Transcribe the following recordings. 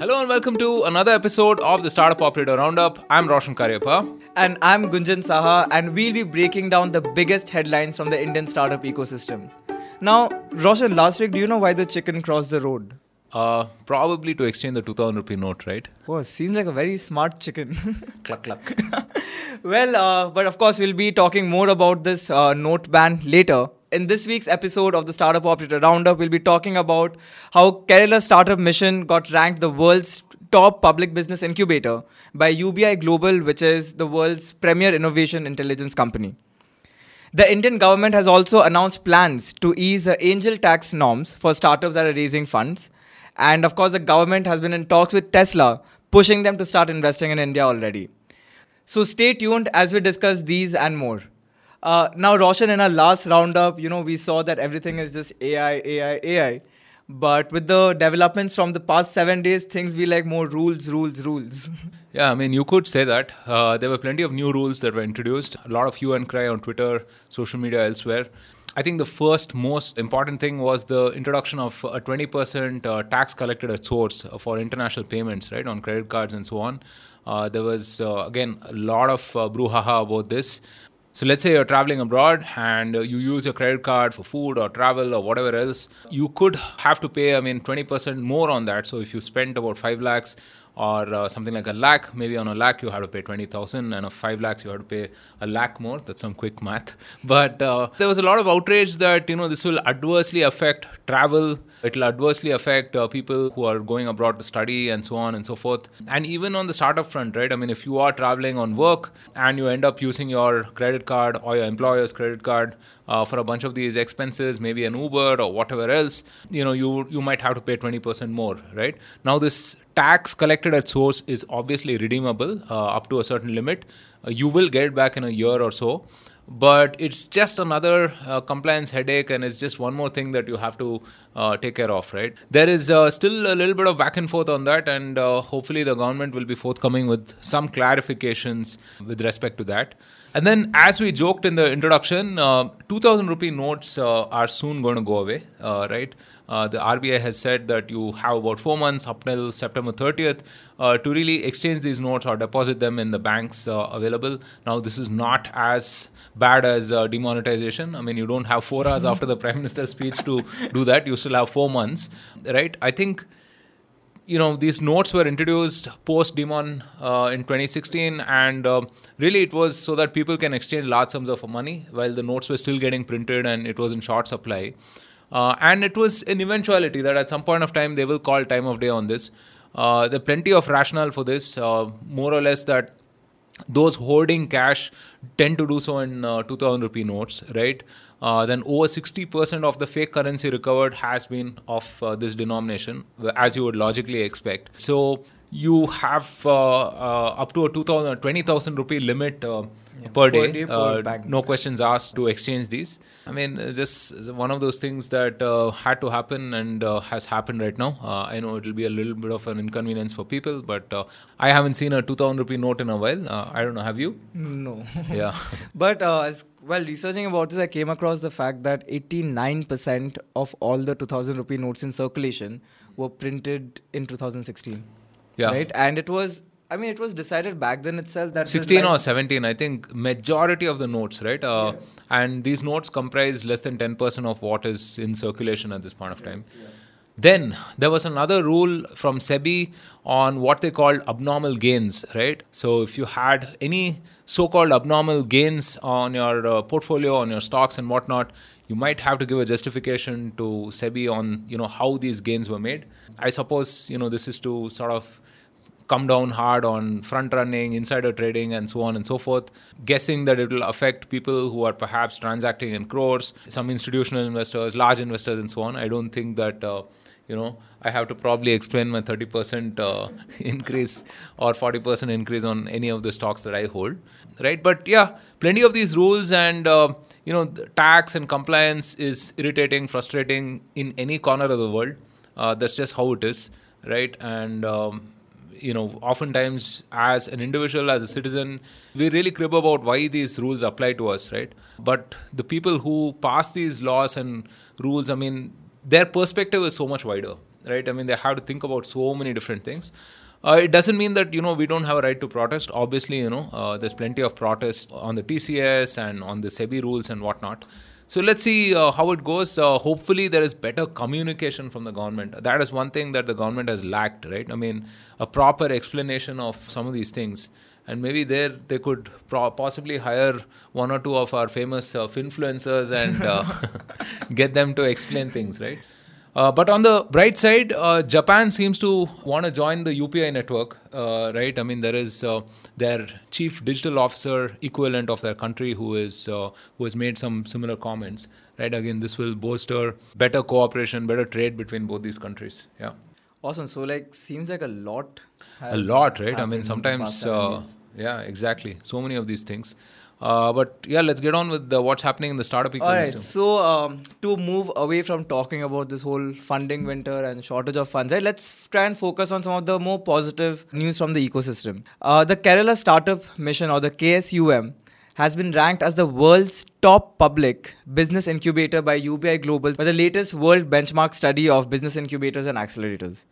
Hello and welcome to another episode of the Startup Operator Roundup. I'm Roshan Cariappa. And I'm Gunjan Saha, and we'll be breaking down the biggest headlines from the Indian startup ecosystem. Now, Roshan, last week, do you know why the chicken crossed the road? Uh, probably to exchange the 2000 rupee note, right? Oh, seems like a very smart chicken. cluck, cluck. well, uh, but of course, we'll be talking more about this uh, note ban later. In this week's episode of the Startup Operator Roundup, we'll be talking about how Kerala Startup Mission got ranked the world's top public business incubator by UBI Global, which is the world's premier innovation intelligence company. The Indian government has also announced plans to ease angel tax norms for startups that are raising funds. And of course, the government has been in talks with Tesla, pushing them to start investing in India already. So stay tuned as we discuss these and more. Uh, now, Roshan, in our last roundup, you know, we saw that everything is just AI, AI, AI. But with the developments from the past seven days, things be like more rules, rules, rules. yeah, I mean, you could say that. Uh, there were plenty of new rules that were introduced, a lot of hue and cry on Twitter, social media, elsewhere. I think the first most important thing was the introduction of a 20% uh, tax collected at source for international payments, right, on credit cards and so on. Uh, there was, uh, again, a lot of uh, brouhaha about this. So let's say you're traveling abroad and you use your credit card for food or travel or whatever else. You could have to pay, I mean, 20% more on that. So if you spent about 5 lakhs or uh, something like a lakh, maybe on a lakh you have to pay 20,000 and on 5 lakhs you have to pay a lakh more. That's some quick math. But uh, there was a lot of outrage that, you know, this will adversely affect travel. It will adversely affect uh, people who are going abroad to study and so on and so forth. And even on the startup front, right? I mean, if you are traveling on work and you end up using your credit card or your employer's credit card uh, for a bunch of these expenses, maybe an Uber or whatever else, you know, you you might have to pay 20% more, right? Now this tax collected at source is obviously redeemable uh, up to a certain limit. Uh, you will get it back in a year or so. But it's just another uh, compliance headache and it's just one more thing that you have to uh, take care of right? There is uh, still a little bit of back and forth on that and uh, hopefully the government will be forthcoming with some clarifications with respect to that and then as we joked in the introduction uh, 2000 rupee notes uh, are soon going to go away right uh, the RBI has said that you have about four months up till September 30th uh, to really exchange these notes or deposit them in the banks uh, available. Now, this is not as bad as uh, demonetization. I mean, you don't have four hours after the Prime Minister's speech to do that. You still have four months, right? I think you know these notes were introduced post demon uh, in 2016 and uh, really it was so that people can exchange large sums of money while the notes were still getting printed and it was in short supply uh, and it was an eventuality that at some point of time they will call time of day on this. Uh, there are plenty of rationale for this, uh, more or less that those hoarding cash tend to do so in uh, 2000 rupee notes, right? Uh, then over 60% of the fake currency recovered has been of uh, this denomination, as you would logically expect. So you have up to a 2000, 20,000 rupee limit yeah, per day. day per no questions asked to exchange these. I mean, just one of those things that uh, had to happen and uh, has happened right now. Uh, I know it'll be a little bit of an inconvenience for people, but uh, I haven't seen a 2000 rupee note in a while. Uh, I don't know, have you? No. yeah. but uh, as while researching about this, I came across the fact that 89% of all the 2000 rupee notes in circulation were printed in 2016. Yeah. Right? And it was I mean, it was decided back then itself that 16 or 17, I think, majority of the notes, right? Uh, yeah. And these notes comprise less than 10% of what is in circulation at this point of time. Yeah. Then there was another rule from SEBI on what they called abnormal gains, right? So if you had any so-called abnormal gains on your uh, portfolio, on your stocks and whatnot, you might have to give a justification to SEBI on you know how these gains were made. I suppose you know this is to sort of come down hard on front running, insider trading, and so on and so forth, guessing that it will affect people who are perhaps transacting in crores, some institutional investors, large investors, and so on. I don't think that. Uh, you know, I have to probably explain my 30% uh, increase or 40% increase on any of the stocks that I hold, right? But yeah, plenty of these rules and uh, you know, tax and compliance is irritating, frustrating in any corner of the world. Uh, that's just how it is, right? And um, you know, oftentimes as an individual, as a citizen, we really crib about why these rules apply to us, right? But the people who pass these laws and rules, I mean, their perspective is so much wider, right? I mean, they have to think about so many different things. Uh, it doesn't mean that you know we don't have a right to protest. Obviously, you know uh, there's plenty of protest on the TCS and on the SEBI rules and whatnot. So let's see uh, how it goes. Uh, hopefully, there is better communication from the government. That is one thing that the government has lacked, right? I mean, a proper explanation of some of these things. And maybe there they could pro- possibly hire one or two of our famous uh, influencers and uh, get them to explain things, right? Uh, but on the bright side, uh, Japan seems to want to join the UPI network, uh, right? I mean, there is uh, their chief digital officer equivalent of their country who is uh, who has made some similar comments, right? Again, this will bolster better cooperation, better trade between both these countries. Yeah, Awesome. So like seems like a lot. a lot, right? I mean, sometimes, uh, yeah, exactly. So many of these things. Uh, but yeah, let's get on with the, what's happening in the startup ecosystem. All right. So um, to move away from talking about this whole funding winter and shortage of funds, right? Let's try and focus on some of the more positive news from the ecosystem. Uh, the Kerala Startup Mission or the KSUM has been ranked as the world's top public business incubator by UBI Global by the latest world benchmark study of business incubators and accelerators.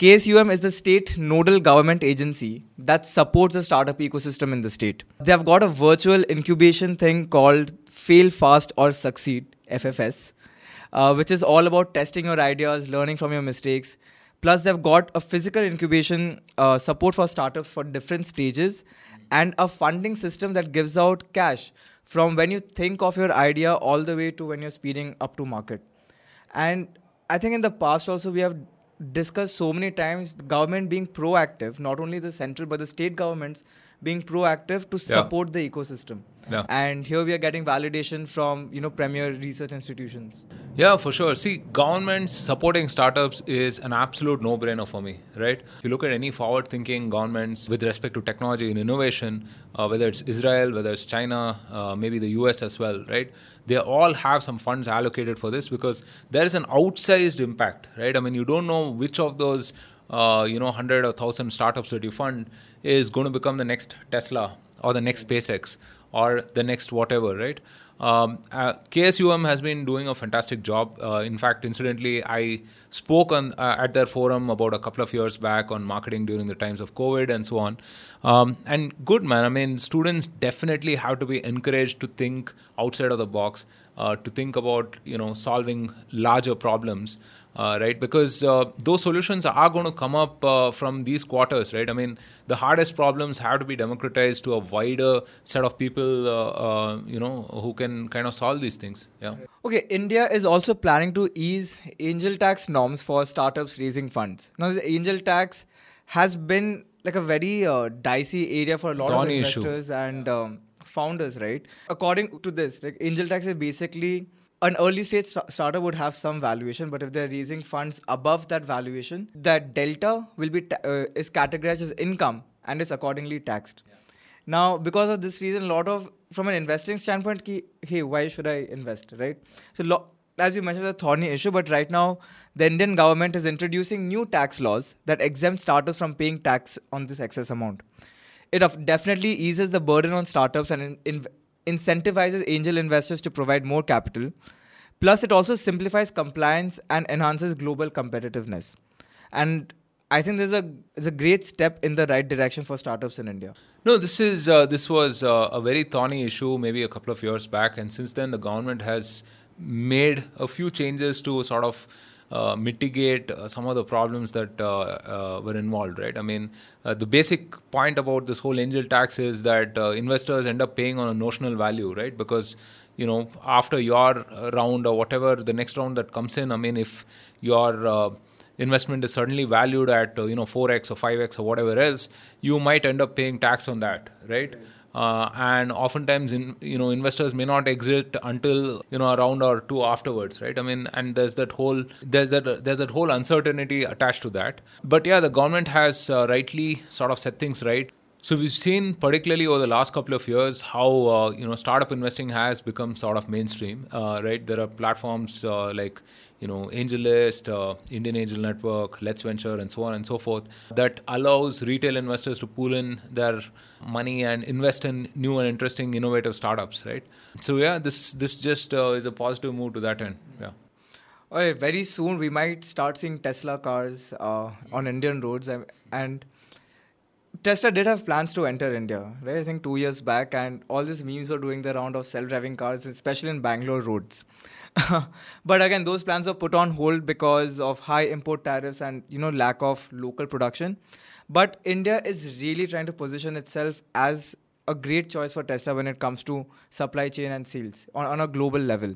KSUM is the state nodal government agency that supports the startup ecosystem in the state. They have got a virtual incubation thing called Fail Fast or Succeed, FFS, uh, which is all about testing your ideas, learning from your mistakes. Plus, they've got a physical incubation uh, support for startups for different stages and a funding system that gives out cash from when you think of your idea all the way to when you're speeding up to market. And I think in the past also we have discussed so many times government being proactive, not only the central but the state governments being proactive to Yeah. support the ecosystem. Yeah. And here we are getting validation from you know premier research institutions. Yeah, for sure. See, governments supporting startups is an absolute no brainer for me, right? If you look at any forward thinking governments with respect to technology and innovation, uh, whether it's Israel, whether it's China, uh, maybe the US as well, right? They all have some funds allocated for this because there is an outsized impact, right? I mean, you don't know which of those. Uh, you know, hundred or thousand startups that you fund is going to become the next Tesla or the next SpaceX or the next whatever, right? Um, uh, KSUM has been doing a fantastic job. Uh, in fact, incidentally, I spoke on uh, at their forum about a couple of years back on marketing during the times of COVID and so on. Um, and good man, I mean, students definitely have to be encouraged to think outside of the box, uh, to think about you know solving larger problems uh, right? Because uh, those solutions are going to come up uh, from these quarters, right? I mean, the hardest problems have to be democratized to a wider set of people, uh, uh, you know, who can kind of solve these things. Yeah. Okay, India is also planning to ease angel tax norms for startups raising funds. Now, this angel tax has been like a very uh, dicey area for a lot of Thorny issue. investors and um, founders, right? According to this, like angel tax is basically an early stage sta- startup would have some valuation, but if they're raising funds above that valuation, that delta will be ta- uh, is categorized as income and is accordingly taxed. Now, because of this reason, a lot of from an investing standpoint, ki, hey, why should I invest, right? So, lo- as you mentioned, a thorny issue, but right now, the Indian government is introducing new tax laws that exempt startups from paying tax on this excess amount. It of- definitely eases the burden on startups and in- in- incentivizes angel investors to provide more capital. Plus, it also simplifies compliance and enhances global competitiveness. And I think there's a it's a great step in the right direction for startups in India. No, this is uh, this was uh, a very thorny issue maybe a couple of years back, and since then the government has made a few changes to sort of uh, mitigate uh, some of the problems that uh, uh, were involved. Right? I mean, uh, the basic point about this whole angel tax is that uh, investors end up paying on a notional value, right? Because you know after your round or whatever the next round that comes in, I mean, if your uh, investment is suddenly valued at uh, you know 4x or 5x or whatever else you might end up paying tax on that right? Uh, and oftentimes in, you know investors may not exit until you know a round or two afterwards right? I mean and there's that whole there's that there's that whole uncertainty attached to that. But yeah the government has uh, rightly sort of set things right so we've seen, particularly over the last couple of years, how uh, you know startup investing has become sort of mainstream. Uh, right, there are platforms uh, like you know AngelList, uh, Indian Angel Network, LetsVenture, and so on and so forth that allows retail investors to pool in their money and invest in new and interesting, innovative startups. Right. So yeah, this this just uh, is a positive move to that end. Yeah. All right, very soon we might start seeing Tesla cars uh, on Indian roads, and- and Tesla did have plans to enter India, right? I think two years back, and all these memes were doing the round of self-driving cars, especially in Bangalore roads. but again, those plans were put on hold because of high import tariffs and you know lack of local production. But India is really trying to position itself as a great choice for Tesla when it comes to supply chain and sales on, on a global level.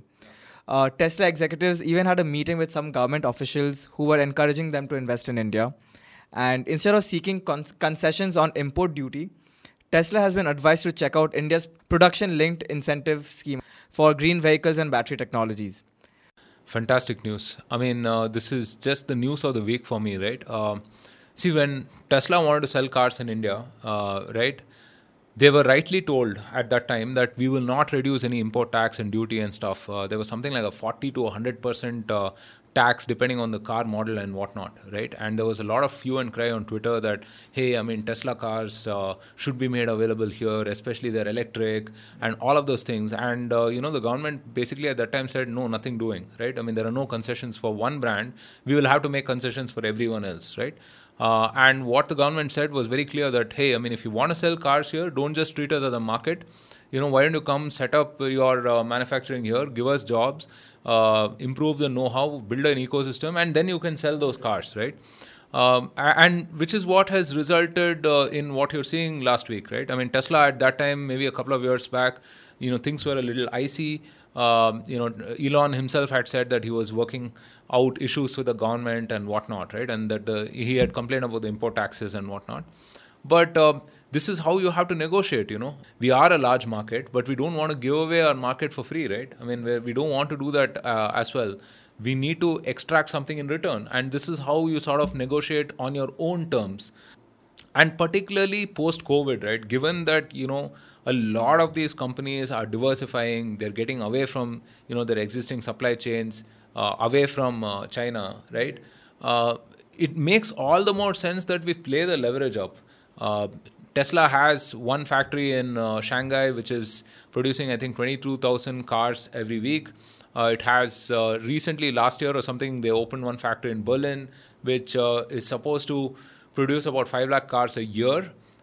Uh, Tesla executives even had a meeting with some government officials who were encouraging them to invest in India. And instead of seeking con- concessions on import duty, Tesla has been advised to check out India's production linked incentive scheme for green vehicles and battery technologies. Fantastic news. I mean, uh, this is just the news of the week for me, right? Um see, when Tesla wanted to sell cars in India, uh, right, they were rightly told at that time that we will not reduce any import tax and duty and stuff. Uh, there was something like a 40 to 100 percent uh, tax depending on the car model and whatnot, right? And there was a lot of hue and cry on Twitter that, hey, I mean, Tesla cars uh, should be made available here, especially they're electric and all of those things. And, uh, you know, the government basically at that time said, no, nothing doing, right? I mean, there are no concessions for one brand. We will have to make concessions for everyone else, right? Uh, and what the government said was very clear that, hey, I mean, if you want to sell cars here, don't just treat us as a market. You know, why don't you come set up your uh, manufacturing here, give us jobs, uh, improve the know-how, build an ecosystem, and then you can sell those cars, right? Um, and which is what has resulted uh, in what you're seeing last week, right? I mean, Tesla at that time, maybe a couple of years back, you know, things were a little icy. Um, you know, Elon himself had said that he was working out issues with the government and whatnot, right? And that the, he had complained about the import taxes and whatnot. But um, this is how you have to negotiate. You know, we are a large market, but we don't want to give away our market for free, right? I mean, we don't want to do that uh, as well. We need to extract something in return, and this is how you sort of negotiate on your own terms and particularly post covid right given that you know a lot of these companies are diversifying they're getting away from you know their existing supply chains uh, away from uh, china right uh, it makes all the more sense that we play the leverage up uh, tesla has one factory in uh, shanghai which is producing i think 22000 cars every week. Uh, it has uh, recently last year or something they opened one factory in berlin which uh, is supposed to produce about 5 lakh cars a year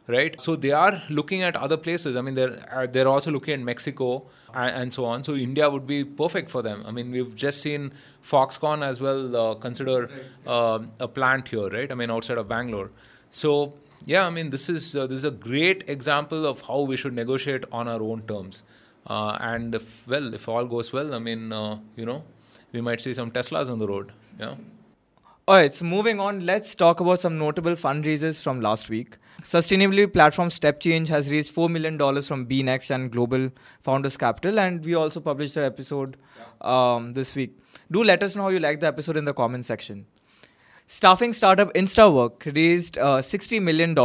right? So they are looking at other places. I mean they're uh, they're also looking at mexico and, and so on. So india would be perfect for them. I mean we've just seen foxconn as well uh, consider uh, a plant here right? I mean outside of bangalore. So yeah i mean this is uh, this is a great example of how we should negotiate on our own terms uh, and if well if all goes well i mean uh, you know we might see some teslas on the road yeah All right, so moving on, let's talk about some notable fundraisers from last week. Sustainability platform Step Change has raised $4 million from BEENEXT and Global Founders Capital, and we also published the episode um, this week. Do let us know how you like the episode in the comment section. Staffing startup InstaWork raised uh, $60 million,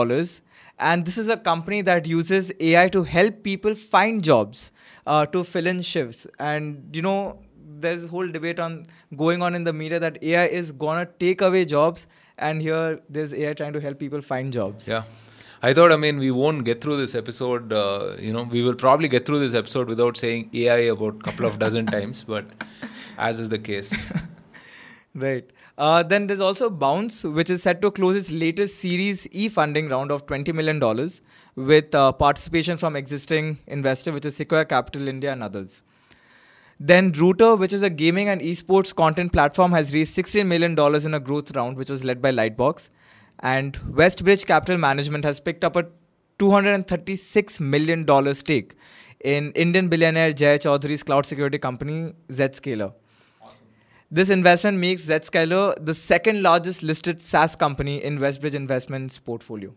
and this is a company that uses AI to help people find jobs uh, to fill in shifts. And you know, there's a whole debate on going on in the media that AI is gonna take away jobs, and here there's AI trying to help people find jobs. Yeah. I thought, I mean, we won't get through this episode. Uh, you know, we will probably get through this episode without saying AI about a couple of dozen times, but as is the case. Right. Uh, then there's also Bounce, which is set to close its latest Series E funding round of $20 million with uh, participation from existing investor, which is Sequoia Capital India and others. Then Rooter, which is a gaming and esports content platform, has raised $16 million in a growth round, which was led by Lightbox. And Westbridge Capital Management has picked up a $236 million stake in Indian billionaire Jay Chaudhry's cloud security company, Zscaler. This investment makes Zscaler the second largest listed SaaS company in Westbridge Investments portfolio.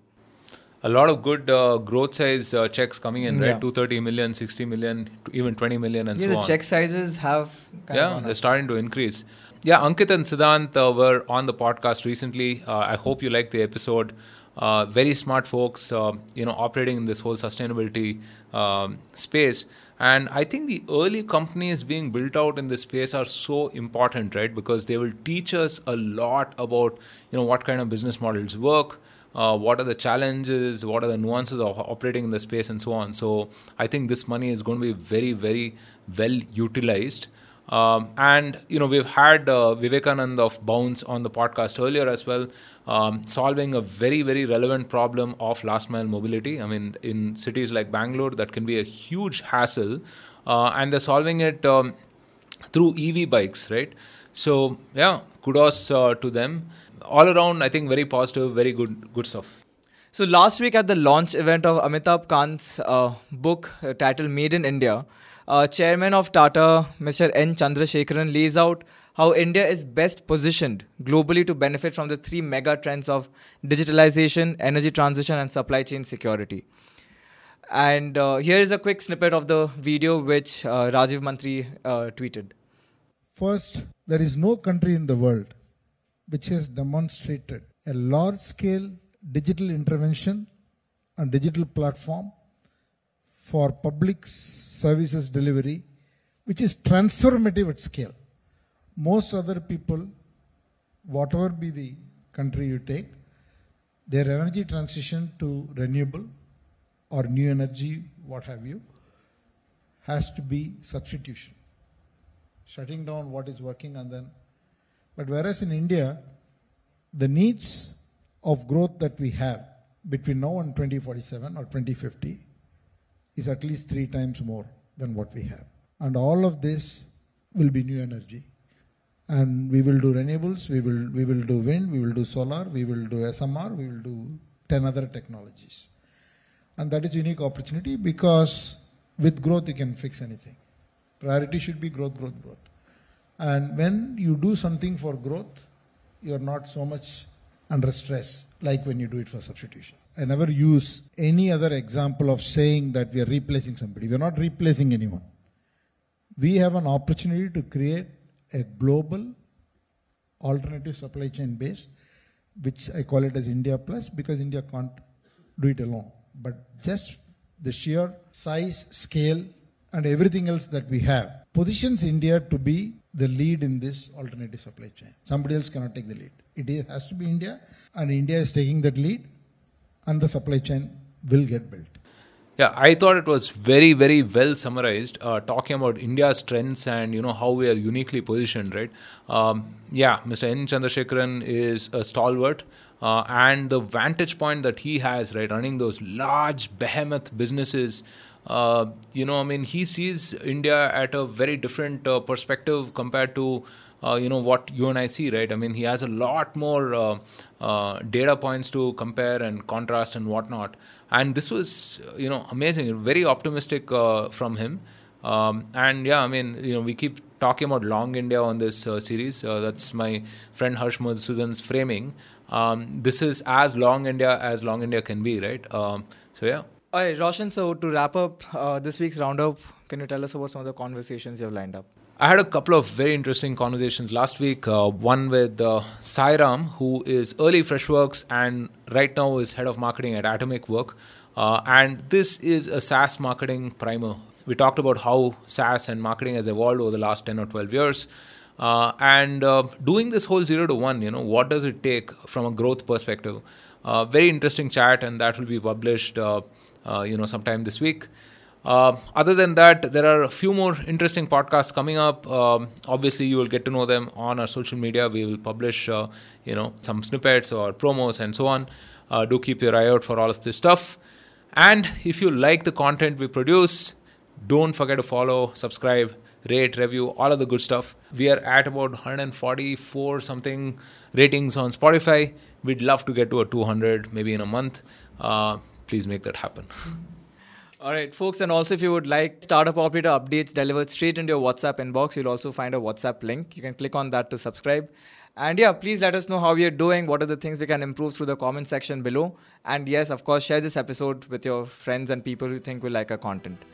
A lot of good uh, growth size uh, checks coming in, Yeah. right? 230 million, 60 million, even 20 million, and Yeah, so the on. check sizes have kind yeah, of they're starting to increase. Yeah, Ankit and Siddhant uh, were on the podcast recently. Uh, I hope you liked the episode. Uh, very smart folks, uh, you know, operating in this whole sustainability um, space. And I think the early companies being built out in this space are so important, right? Because they will teach us a lot about, you know, what kind of business models work, uh, what are the challenges, what are the nuances of operating in the space, and so on. So I think this money is going to be very, very well utilized. Um, and you know we've had uh, Vivekanand of Bounce on the podcast earlier as well, um, solving a very very relevant problem of last mile mobility. I mean, in cities like Bangalore, that can be a huge hassle, uh, and they're solving it um, through EV bikes, right? So yeah, kudos uh, to them. All around, I think very positive, very good good stuff. So last week at the launch event of Amitabh Kant's uh, book uh, titled Made in India, uh, Chairman of Tata, Mr. N. Chandrasekaran, lays out how India is best positioned globally to benefit from the three mega trends of digitalization, energy transition, and supply chain security. And uh, here is a quick snippet of the video which uh, Rajiv Mantri uh, tweeted. First, there is no country in the world which has demonstrated a large scale digital intervention and digital platform for public services delivery, which is transformative at scale. Most other people, whatever be the country you take, their energy transition to renewable or new energy, what have you, has to be substitution. Shutting down what is working and then. But whereas in India, the needs of growth that we have between now and 2047 or 2050 is at least three times more than what we have. And all of this will be new energy. And we will do renewables, we will, we will do wind, we will do solar, we will do SMR, we will do 10 other technologies. And that is unique opportunity because with growth you can fix anything. Priority should be growth, growth, growth. And when you do something for growth, you are not so much under stress like when you do it for substitution. I never use any other example of saying that we are replacing somebody. We are not replacing anyone. We have an opportunity to create a global alternative supply chain base, which I call it as India Plus because India can't do it alone. But just the sheer size, scale, and everything else that we have positions India to be the lead in this alternative supply chain. Somebody else cannot take the lead. It has to be India, and India is taking that lead and the supply chain will get built. Yeah, I thought it was very, very well summarized, uh, talking about India's strengths and you know how we are uniquely positioned, right? Um, yeah, Mr. N. Chandrasekaran is a stalwart, uh, and the vantage point that he has, right, running those large behemoth businesses, uh, you know, I mean, he sees India at a very different uh, perspective compared to uh, you know what you and I see, right? I mean, he has a lot more uh, uh, data points to compare and contrast and whatnot. And this was, you know, amazing, very optimistic uh, from him. Um, and yeah, I mean, you know, we keep talking about Long India on this uh, series. That's my friend Harsh Madhusudan's framing. Um, this is as Long India as Long India can be, right? Um, so yeah. All right, Roshan. So to wrap up this week's roundup, can you tell us about some of the conversations you have lined up? I had a couple of very interesting conversations last week. Uh, one with uh, Sairam, who is early Freshworks and right now is head of marketing at Atomicwork. Uh, and this is a SaaS marketing primer. We talked about how SaaS and marketing has evolved over the last 10 or 12 years. Uh, and uh, doing this whole zero to one, you know, what does it take from a growth perspective? Uh, very interesting chat, and that will be published, you know, sometime this week. Uh, other than that, there are a few more interesting podcasts coming up. Um, obviously, you will get to know them on our social media. We will publish, uh, you know, some snippets or promos and so on. Uh, do keep your eye out for all of this stuff. And if you like the content we produce, don't forget to follow, subscribe, rate, review, all of the good stuff. We are at about 144 something ratings on Spotify. We'd love to get to a 200 maybe in a month. Uh, please make that happen. All right, folks, and also if you would like startup operator updates delivered straight into your WhatsApp inbox, you'll also find a WhatsApp link. You can click on that to subscribe. And yeah, please let us know how we are doing, what are the things we can improve through the comment section below. And yes, of course, share this episode with your friends and people who think will like our content.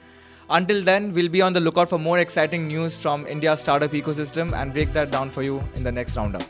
Until then, we'll be on the lookout for more exciting news from India's startup ecosystem and break that down for you in the next roundup.